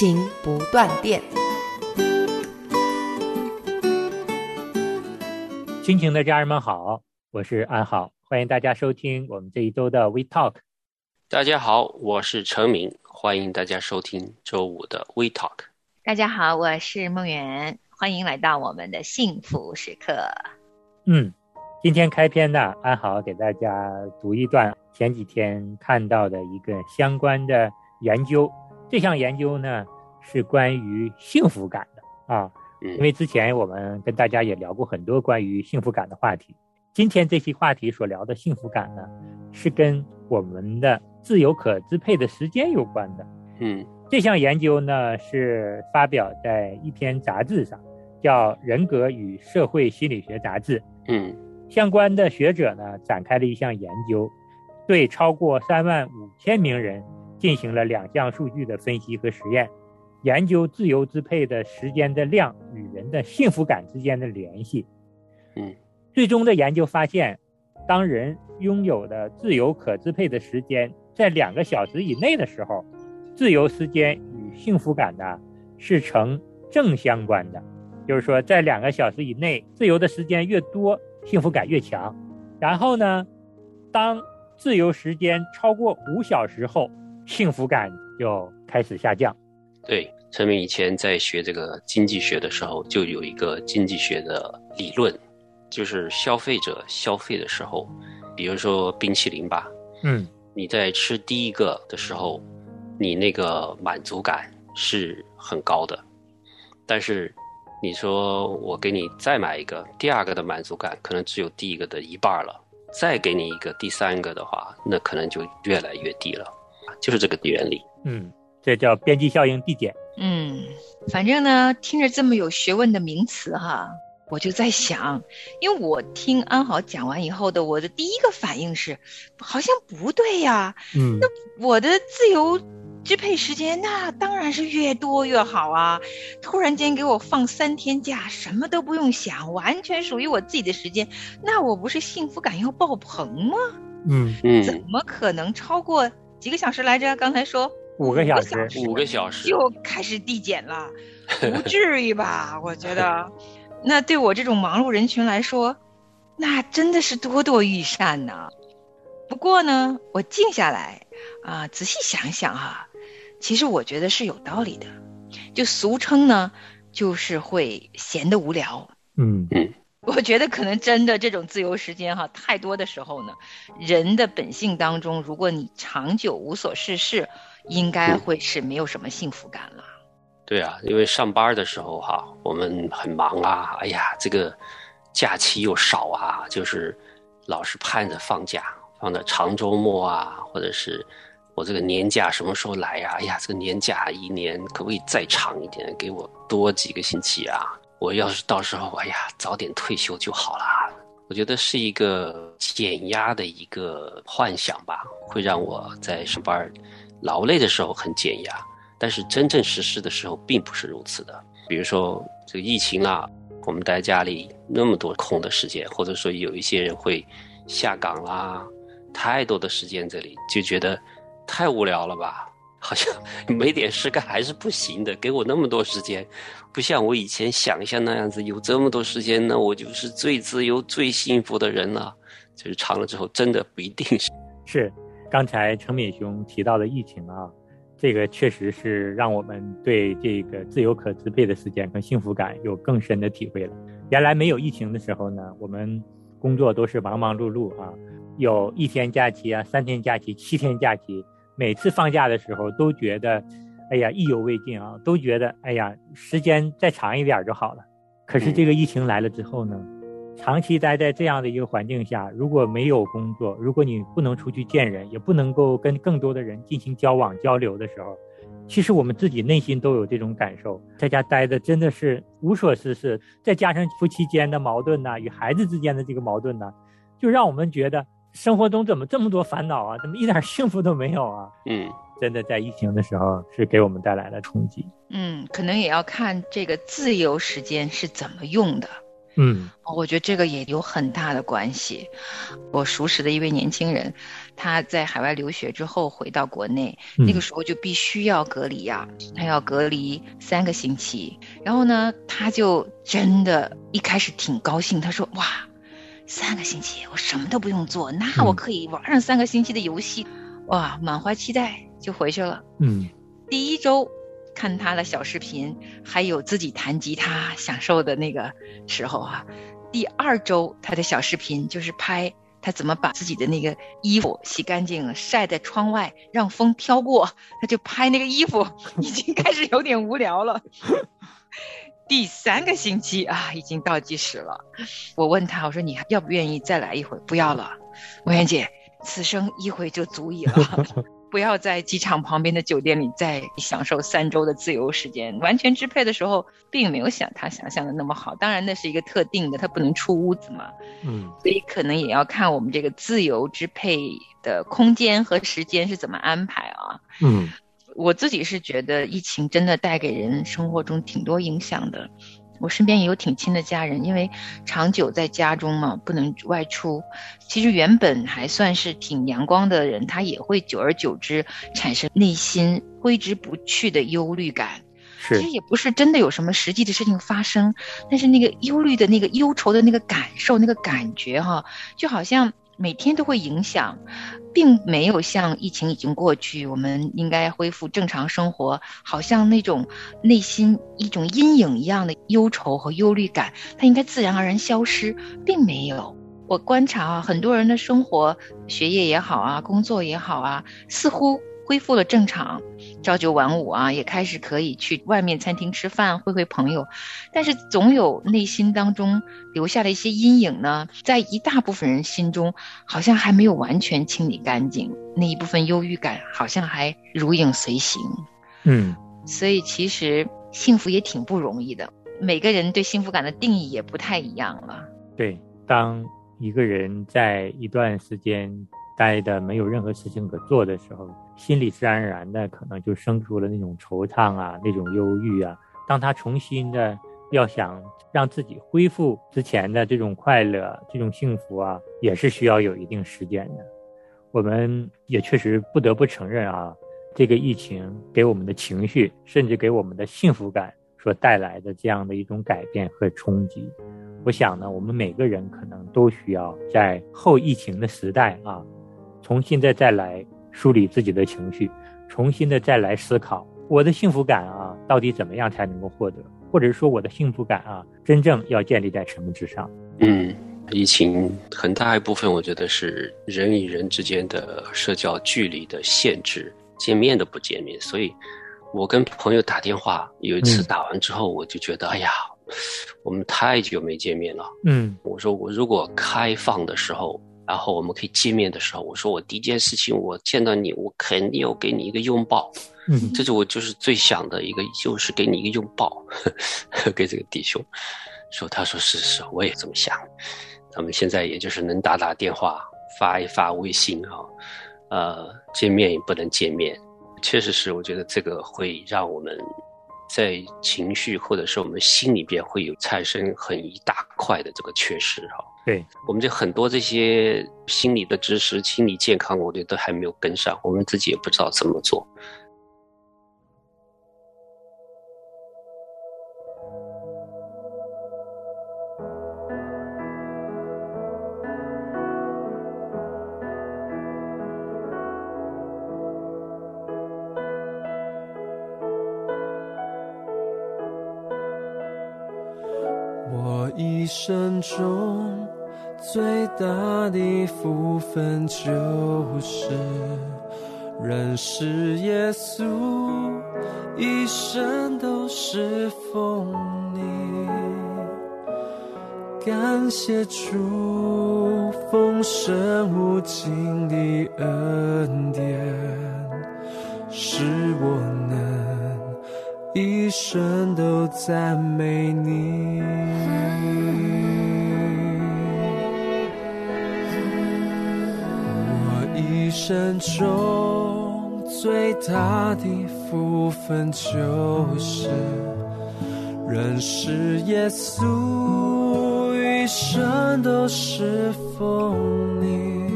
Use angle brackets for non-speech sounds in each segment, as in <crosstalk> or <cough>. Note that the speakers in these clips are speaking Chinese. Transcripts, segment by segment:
亲情不断电，亲情的家人们好，我是安好，欢迎大家收听我们这一周的 We Talk。大家好，我是陈明，欢迎大家收听周五的 We Talk。大家好，我是梦圆，欢迎来到我们的幸福时刻。嗯，今天开篇呢，安好给大家读一段前几天看到的一个相关的研究。这项研究呢是关于幸福感的啊，因为之前我们跟大家也聊过很多关于幸福感的话题。今天这期话题所聊的幸福感呢，是跟我们的自由可支配的时间有关的。嗯，这项研究呢是发表在一篇杂志上，叫《人格与社会心理学杂志》。嗯，相关的学者呢展开了一项研究，对超过三万五千名人。进行了两项数据的分析和实验，研究自由支配的时间的量与人的幸福感之间的联系。嗯，最终的研究发现，当人拥有的自由可支配的时间在两个小时以内的时候，自由时间与幸福感呢是成正相关的。就是说，在两个小时以内，自由的时间越多，幸福感越强。然后呢，当自由时间超过五小时后，幸福感就开始下降。对，陈明以前在学这个经济学的时候，就有一个经济学的理论，就是消费者消费的时候，比如说冰淇淋吧，嗯，你在吃第一个的时候，你那个满足感是很高的，但是你说我给你再买一个，第二个的满足感可能只有第一个的一半了，再给你一个第三个的话，那可能就越来越低了。就是这个原理，嗯，这叫边际效应递减。嗯，反正呢，听着这么有学问的名词哈，我就在想，因为我听安好讲完以后的，我的第一个反应是，好像不对呀。嗯，那我的自由支配时间，那当然是越多越好啊。突然间给我放三天假，什么都不用想，完全属于我自己的时间，那我不是幸福感要爆棚吗？嗯嗯，怎么可能超过？几个小时来着？刚才说五个小时，五个小时又开始递减了，不至于吧？我觉得，那对我这种忙碌人群来说，那真的是多多益善呐。不过呢，我静下来啊，仔细想想哈，其实我觉得是有道理的。就俗称呢，就是会闲得无聊。嗯嗯。我觉得可能真的这种自由时间哈太多的时候呢，人的本性当中，如果你长久无所事事，应该会是没有什么幸福感了。对啊，因为上班的时候哈，我们很忙啊，哎呀，这个假期又少啊，就是老是盼着放假，放的长周末啊，或者是我这个年假什么时候来呀？哎呀，这个年假一年可不可以再长一点，给我多几个星期啊？我要是到时候，哎呀，早点退休就好了。我觉得是一个减压的一个幻想吧，会让我在上班劳累的时候很减压。但是真正实施的时候，并不是如此的。比如说这个疫情啦，我们待家里那么多空的时间，或者说有一些人会下岗啦，太多的时间这里就觉得太无聊了吧。好像 <laughs> 没点事干还是不行的，给我那么多时间，不像我以前想象那样子，有这么多时间，那我就是最自由、最幸福的人了。就是长了之后，真的不一定是。是，刚才程敏兄提到的疫情啊，这个确实是让我们对这个自由可支配的时间跟幸福感有更深的体会了。原来没有疫情的时候呢，我们工作都是忙忙碌碌啊，有一天假期啊，三天假期，七天假期。每次放假的时候都觉得，哎呀意犹未尽啊，都觉得哎呀时间再长一点就好了。可是这个疫情来了之后呢，长期待在这样的一个环境下，如果没有工作，如果你不能出去见人，也不能够跟更多的人进行交往交流的时候，其实我们自己内心都有这种感受，在家待的真的是无所事事，再加上夫妻间的矛盾呐，与孩子之间的这个矛盾呐，就让我们觉得生活中怎么这么多烦恼啊？怎么一点幸福都没有啊？嗯，<laughs> 真的在疫情的时候是给我们带来了冲击。嗯，可能也要看这个自由时间是怎么用的。嗯，我觉得这个也有很大的关系。我熟识的一位年轻人，他在海外留学之后回到国内，那个时候就必须要隔离呀，他要隔离三个星期。然后呢，他就真的一开始挺高兴，他说：“哇，三个星期我什么都不用做，那我可以玩上三个星期的游戏，哇，满怀期待就回去了。”嗯，第一周。看他的小视频，还有自己弹吉他享受的那个时候啊。第二周他的小视频就是拍他怎么把自己的那个衣服洗干净晒在窗外，让风飘过，他就拍那个衣服，<laughs> 已经开始有点无聊了。<laughs> 第三个星期啊，已经倒计时了。我问他，我说你还要不愿意再来一回？不要了，文媛姐，此生一回就足矣了。不要在机场旁边的酒店里再享受三周的自由时间。完全支配的时候，并没有想他想象的那么好。当然，那是一个特定的，他不能出屋子嘛。嗯，所以可能也要看我们这个自由支配的空间和时间是怎么安排啊。嗯，我自己是觉得疫情真的带给人生活中挺多影响的。我身边也有挺亲的家人，因为长久在家中嘛，不能外出。其实原本还算是挺阳光的人，他也会久而久之产生内心挥之不去的忧虑感。其实也不是真的有什么实际的事情发生，但是那个忧虑的那个忧愁的那个感受、那个感觉哈，就好像。每天都会影响，并没有像疫情已经过去，我们应该恢复正常生活，好像那种内心一种阴影一样的忧愁和忧虑感，它应该自然而然消失，并没有。我观察啊，很多人的生活、学业也好啊，工作也好啊，似乎。恢复了正常，朝九晚五啊，也开始可以去外面餐厅吃饭，会会朋友，但是总有内心当中留下的一些阴影呢，在一大部分人心中，好像还没有完全清理干净，那一部分忧郁感好像还如影随形。嗯，所以其实幸福也挺不容易的，每个人对幸福感的定义也不太一样了。对，当一个人在一段时间。待的没有任何事情可做的时候，心里自然而然的可能就生出了那种惆怅啊，那种忧郁啊。当他重新的要想让自己恢复之前的这种快乐、这种幸福啊，也是需要有一定时间的。我们也确实不得不承认啊，这个疫情给我们的情绪，甚至给我们的幸福感所带来的这样的一种改变和冲击，我想呢，我们每个人可能都需要在后疫情的时代啊。重新的再来梳理自己的情绪，重新的再来思考我的幸福感啊，到底怎么样才能够获得？或者说我的幸福感啊，真正要建立在什么之上？嗯，疫情很大一部分，我觉得是人与人之间的社交距离的限制，见面都不见面。所以，我跟朋友打电话，有一次打完之后，我就觉得，哎呀，我们太久没见面了。嗯，我说我如果开放的时候。然后我们可以见面的时候，我说我第一件事情，我见到你，我肯定要给你一个拥抱。嗯，这是我就是最想的一个，就是给你一个拥抱，<laughs> 给这个弟兄。说他说是是，我也这么想。咱们现在也就是能打打电话，发一发微信啊，呃，见面也不能见面，确实是，我觉得这个会让我们。在情绪或者是我们心里边会有产生很一大块的这个缺失哈。对我们这很多这些心理的知识、心理健康，我觉得都还没有跟上，我们自己也不知道怎么做。我一生中最大的福分，就是认识耶稣，一生都是奉你。感谢主丰盛无尽的恩典，使我能一。生都赞美你。一生中最大的福分就是认识耶稣，一生都侍奉你。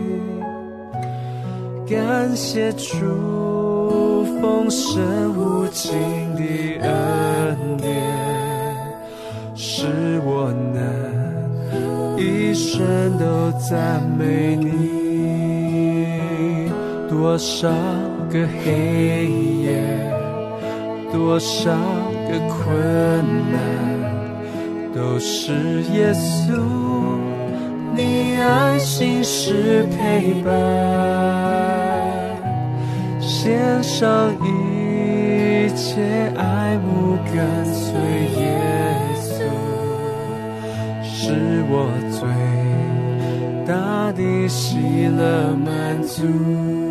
感谢主丰盛无尽的恩典，使我能一生都赞美你。多少个黑夜，多少个困难，都是耶稣。你爱心是陪伴，献上一切爱慕跟随耶稣，是我最大的喜乐满足。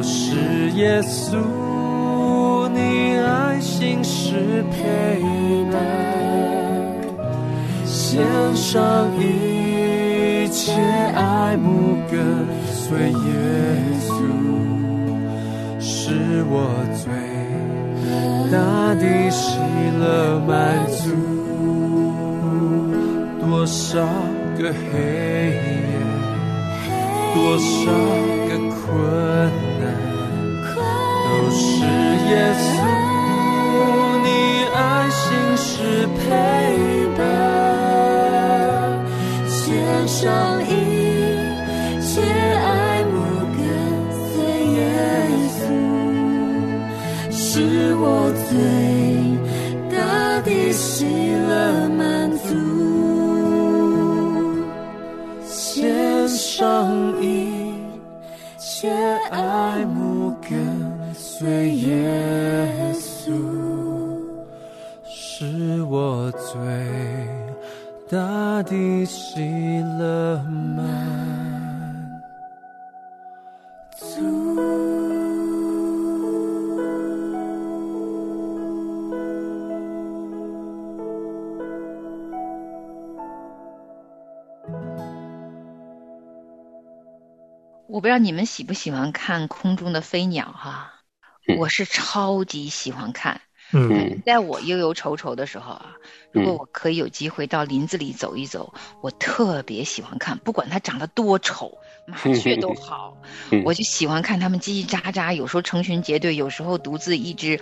我是耶稣，你爱心是陪伴，献上一切爱慕跟随耶稣，是我最大的喜乐满足。多少个黑夜，多少个困难，耶稣，你爱心是陪伴，献上一切爱慕跟随耶稣，是我最大的喜乐满足。献上一切爱慕对耶稣，是我最大的喜乐满足。我不知道你们喜不喜欢看空中的飞鸟哈，我是超级喜欢看。嗯，在我忧忧愁愁的时候啊，如果我可以有机会到林子里走一走，我特别喜欢看，不管它长得多丑，麻雀都好，我就喜欢看它们叽叽喳喳，有时候成群结队，有时候独自一只。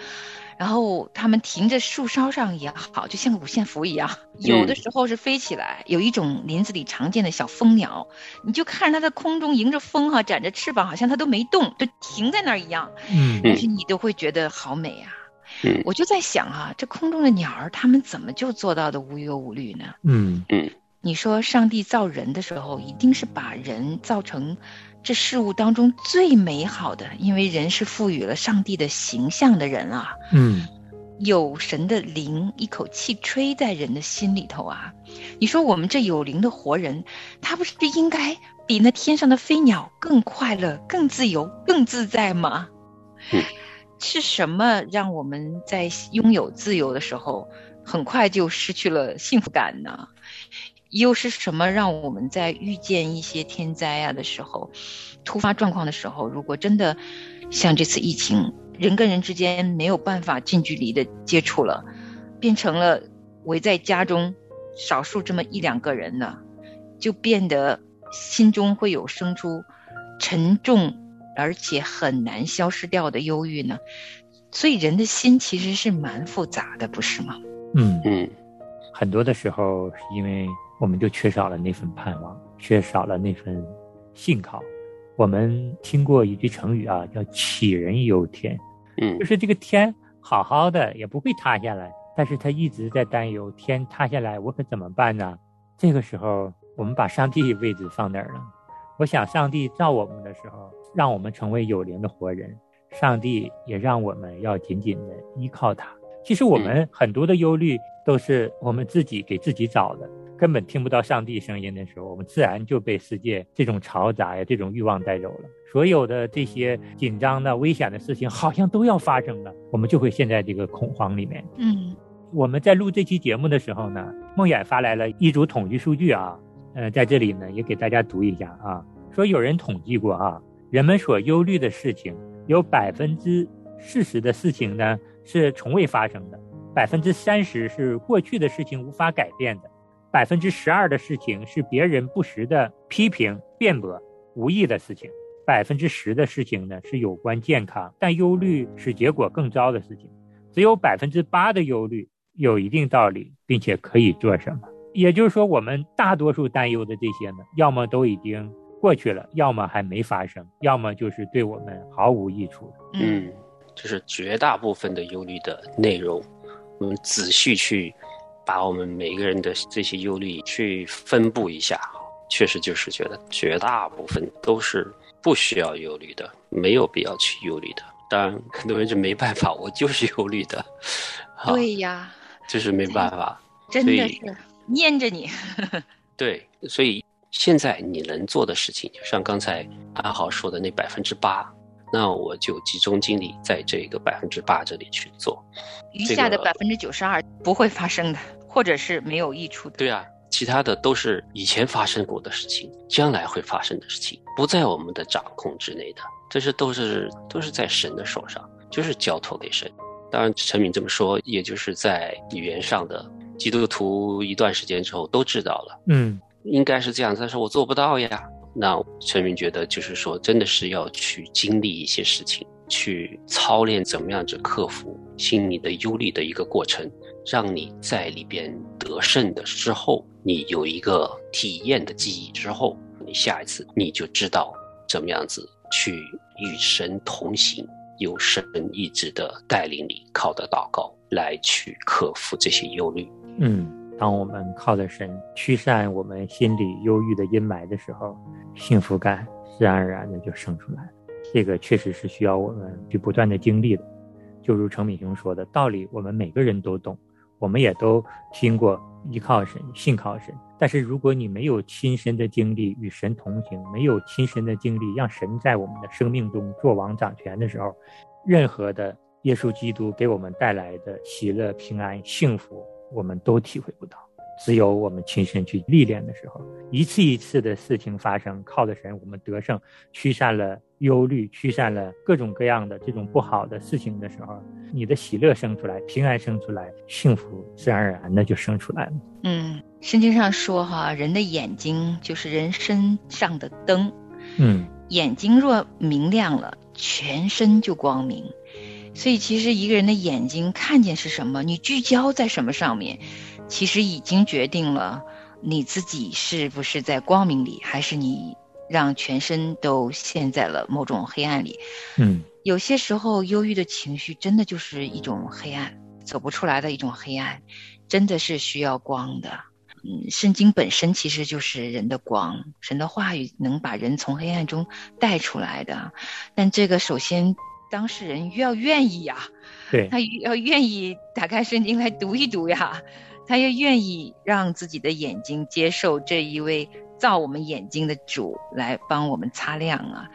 然后它们停在树梢上也好，就像个五线谱一样。有的时候是飞起来，有一种林子里常见的小蜂鸟，你就看着它在空中迎着风哈，展着翅膀，好像它都没动，就停在那儿一样。嗯，但是你都会觉得好美啊。嗯，我就在想啊，这空中的鸟儿，它们怎么就做到的无忧无虑呢？嗯嗯，你说上帝造人的时候，一定是把人造成。这事物当中最美好的，因为人是赋予了上帝的形象的人啊，嗯，有神的灵一口气吹在人的心里头啊。你说我们这有灵的活人，他不是应该比那天上的飞鸟更快乐、更自由、更自在吗？嗯，是什么让我们在拥有自由的时候，很快就失去了幸福感呢？又是什么让我们在遇见一些天灾啊的时候，突发状况的时候，如果真的像这次疫情，人跟人之间没有办法近距离的接触了，变成了围在家中少数这么一两个人呢，就变得心中会有生出沉重而且很难消失掉的忧郁呢？所以人的心其实是蛮复杂的，不是吗？嗯嗯，很多的时候是因为。我们就缺少了那份盼望，缺少了那份信靠。我们听过一句成语啊，叫“杞人忧天”，嗯，就是这个天好好的也不会塌下来，但是他一直在担忧天塌下来我可怎么办呢？这个时候，我们把上帝位置放哪儿了？我想，上帝造我们的时候，让我们成为有灵的活人，上帝也让我们要紧紧的依靠他。其实我们很多的忧虑都是我们自己给自己找的。根本听不到上帝声音的时候，我们自然就被世界这种嘈杂呀、这种欲望带走了。所有的这些紧张的、危险的事情，好像都要发生了，我们就会陷在这个恐慌里面。嗯，我们在录这期节目的时候呢，梦魇发来了一组统计数据啊，呃，在这里呢也给大家读一下啊，说有人统计过啊，人们所忧虑的事情，有百分之四十的事情呢是从未发生的，百分之三十是过去的事情无法改变的。百分之十二的事情是别人不实的批评、辩驳、无意的事情；百分之十的事情呢是有关健康但忧虑使结果更糟的事情；只有百分之八的忧虑有一定道理，并且可以做什么。也就是说，我们大多数担忧的这些呢，要么都已经过去了，要么还没发生，要么就是对我们毫无益处的。嗯，就是绝大部分的忧虑的内容，我们仔细去。把我们每个人的这些忧虑去分布一下，确实就是觉得绝大部分都是不需要忧虑的，没有必要去忧虑的。当然，很多人就没办法，我就是忧虑的。对呀，就是没办法，真的是念着你。<laughs> 对，所以现在你能做的事情，就像刚才阿豪说的那百分之八，那我就集中精力在这个百分之八这里去做，余下的百分之九十二不会发生的。或者是没有益处的。对啊，其他的都是以前发生过的事情，将来会发生的事情，不在我们的掌控之内的。这些都是都是在神的手上，就是交托给神。当然，陈敏这么说，也就是在语言上的基督徒一段时间之后都知道了。嗯，应该是这样。但是我做不到呀。那陈敏觉得，就是说，真的是要去经历一些事情，去操练怎么样子克服心里的忧虑的一个过程。让你在里边得胜的之后，你有一个体验的记忆之后，你下一次你就知道怎么样子去与神同行，有神一直的带领你，靠着祷告来去克服这些忧虑。嗯，当我们靠着神驱散我们心里忧郁的阴霾的时候，幸福感自然而然的就生出来了。这个确实是需要我们去不断的经历的。就如程敏雄说的道理，我们每个人都懂。我们也都听过依靠神、信靠神，但是如果你没有亲身的经历与神同行，没有亲身的经历让神在我们的生命中做王掌权的时候，任何的耶稣基督给我们带来的喜乐、平安、幸福，我们都体会不到。只有我们亲身去历练的时候，一次一次的事情发生，靠着神，我们得胜，驱散了忧虑，驱散了各种各样的这种不好的事情的时候，你的喜乐生出来，平安生出来，幸福自然而然的就生出来了。嗯，圣经上说哈，人的眼睛就是人身上的灯，嗯，眼睛若明亮了，全身就光明。所以其实一个人的眼睛看见是什么，你聚焦在什么上面。其实已经决定了你自己是不是在光明里，还是你让全身都陷在了某种黑暗里。嗯，有些时候忧郁的情绪真的就是一种黑暗，走不出来的一种黑暗，真的是需要光的。嗯，圣经本身其实就是人的光，神的话语能把人从黑暗中带出来的。但这个首先当事人要愿意呀，对他要愿意打开圣经来读一读呀。他也愿意让自己的眼睛接受这一位造我们眼睛的主来帮我们擦亮啊！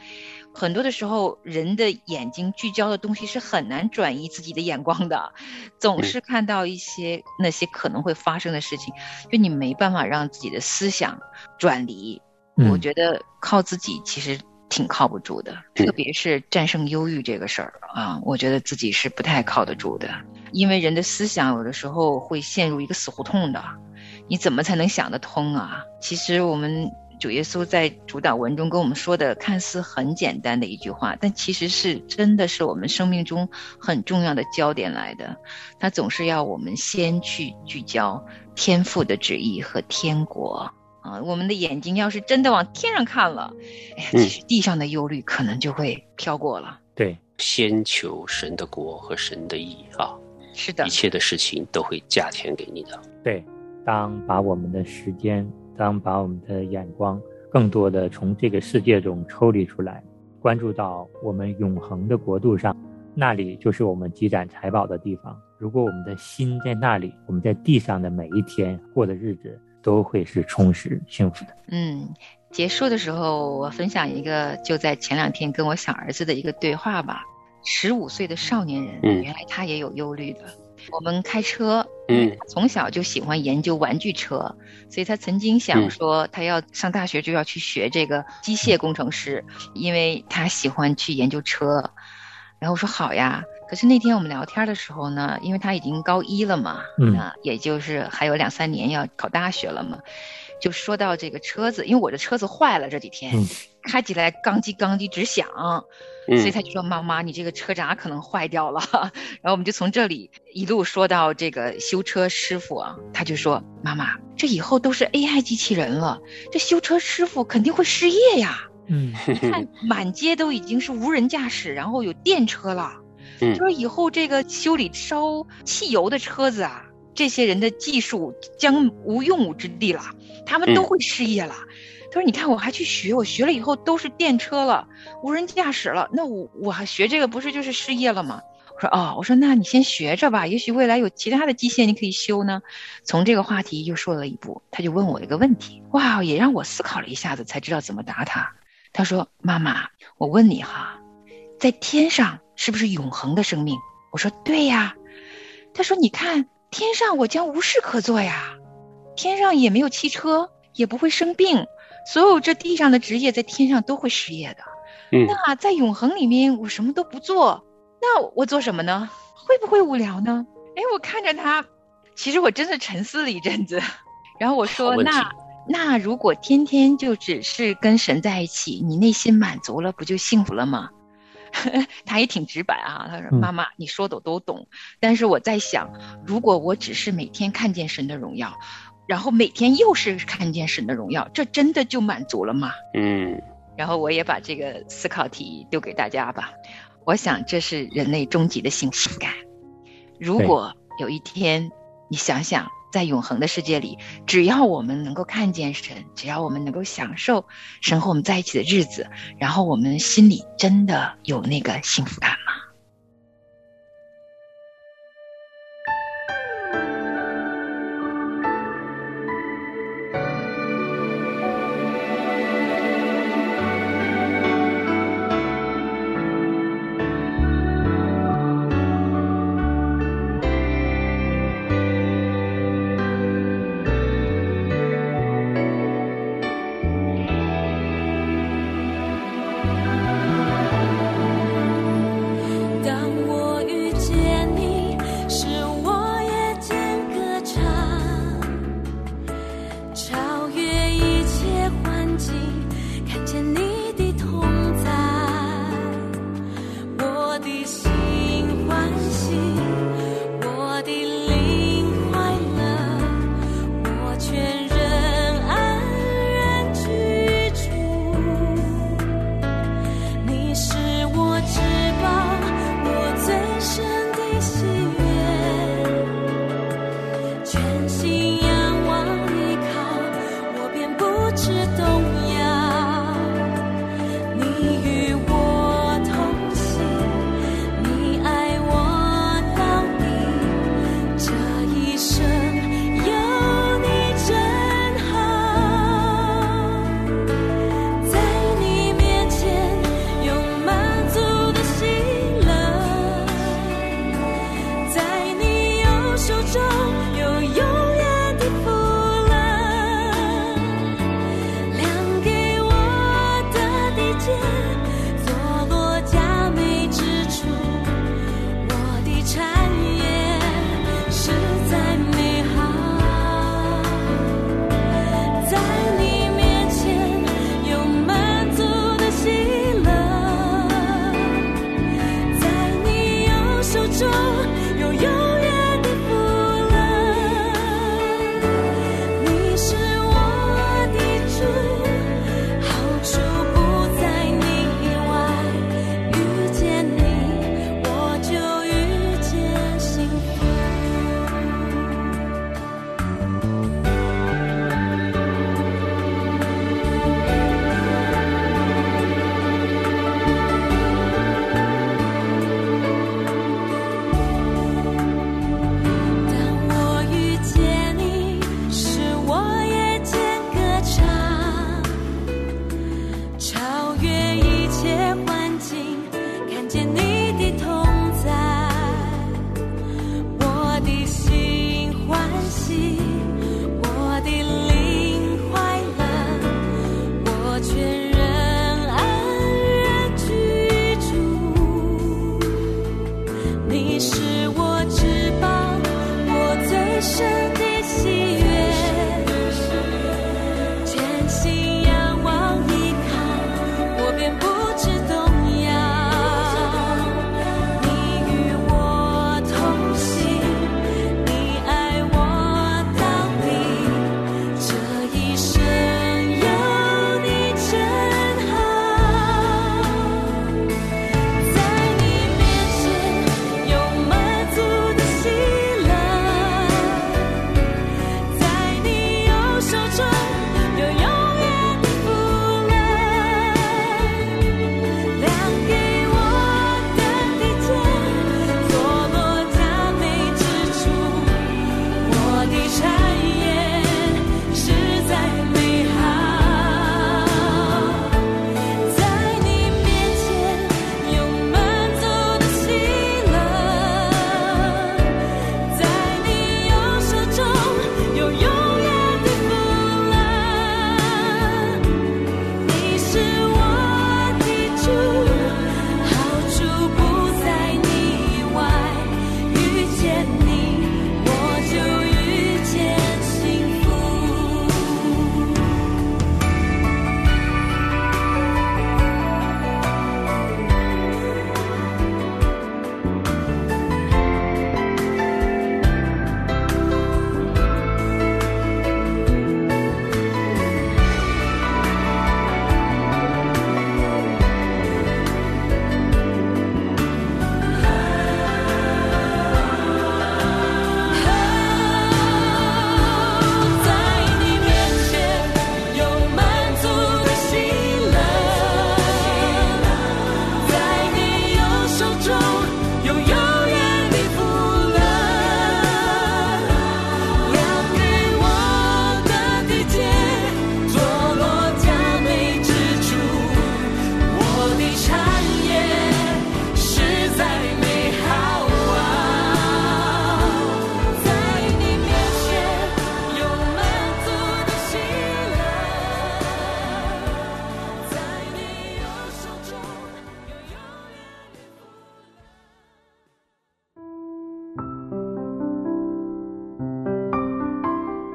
很多的时候，人的眼睛聚焦的东西是很难转移自己的眼光的，总是看到一些那些可能会发生的事情，就你没办法让自己的思想转离。我觉得靠自己其实。挺靠不住的，特别是战胜忧郁这个事儿啊，我觉得自己是不太靠得住的。因为人的思想有的时候会陷入一个死胡同的，你怎么才能想得通啊？其实我们主耶稣在主导文中跟我们说的，看似很简单的一句话，但其实是真的是我们生命中很重要的焦点来的。他总是要我们先去聚焦天父的旨意和天国啊！我们的眼睛要是真的往天上看了，哎呀，其实地上的忧虑可能就会飘过了。对，先求神的国和神的义啊，是的，一切的事情都会加添给你的。对，当把我们的时间。当把我们的眼光更多的从这个世界中抽离出来，关注到我们永恒的国度上，那里就是我们积攒财宝的地方。如果我们的心在那里，我们在地上的每一天过的日子都会是充实幸福的。嗯，结束的时候我分享一个就在前两天跟我小儿子的一个对话吧。十五岁的少年人，原来他也有忧虑的。我们开车，嗯，从小就喜欢研究玩具车，所以他曾经想说，他要上大学就要去学这个机械工程师，因为他喜欢去研究车。然后我说好呀，可是那天我们聊天的时候呢，因为他已经高一了嘛，那也就是还有两三年要考大学了嘛，就说到这个车子，因为我的车子坏了这几天，开起来钢叽钢叽直响。所以他就说：“妈妈，你这个车闸可能坏掉了。<laughs> ”然后我们就从这里一路说到这个修车师傅啊，他就说：“妈妈，这以后都是 AI 机器人了，这修车师傅肯定会失业呀。”嗯，你看满街都已经是无人驾驶，然后有电车了。嗯，就说以后这个修理烧汽油的车子啊，这些人的技术将无用武之地了，他们都会失业了。他说：“你看，我还去学，我学了以后都是电车了，无人驾驶了。那我我还学这个，不是就是失业了吗？”我说：“哦，我说那你先学着吧，也许未来有其他的机械你可以修呢。”从这个话题又说了一步，他就问我一个问题，哇，也让我思考了一下子，才知道怎么答他。他说：“妈妈，我问你哈，在天上是不是永恒的生命？”我说：“对呀。”他说：“你看，天上我将无事可做呀，天上也没有汽车，也不会生病。”所有这地上的职业在天上都会失业的，那在永恒里面我什么都不做，那我做什么呢？会不会无聊呢？哎，我看着他，其实我真的沉思了一阵子，<laughs> 然后我说：“那那如果天天就只是跟神在一起，你内心满足了，不就幸福了吗？” <laughs> 他也挺直白啊，他说：“妈妈，你说的我都懂，但是我在想，如果我只是每天看见神的荣耀。”然后每天又是看见神的荣耀，这真的就满足了吗？嗯。然后我也把这个思考题丢给大家吧。我想这是人类终极的幸福感。如果有一天，你想想，在永恒的世界里，只要我们能够看见神，只要我们能够享受神和我们在一起的日子，然后我们心里真的有那个幸福感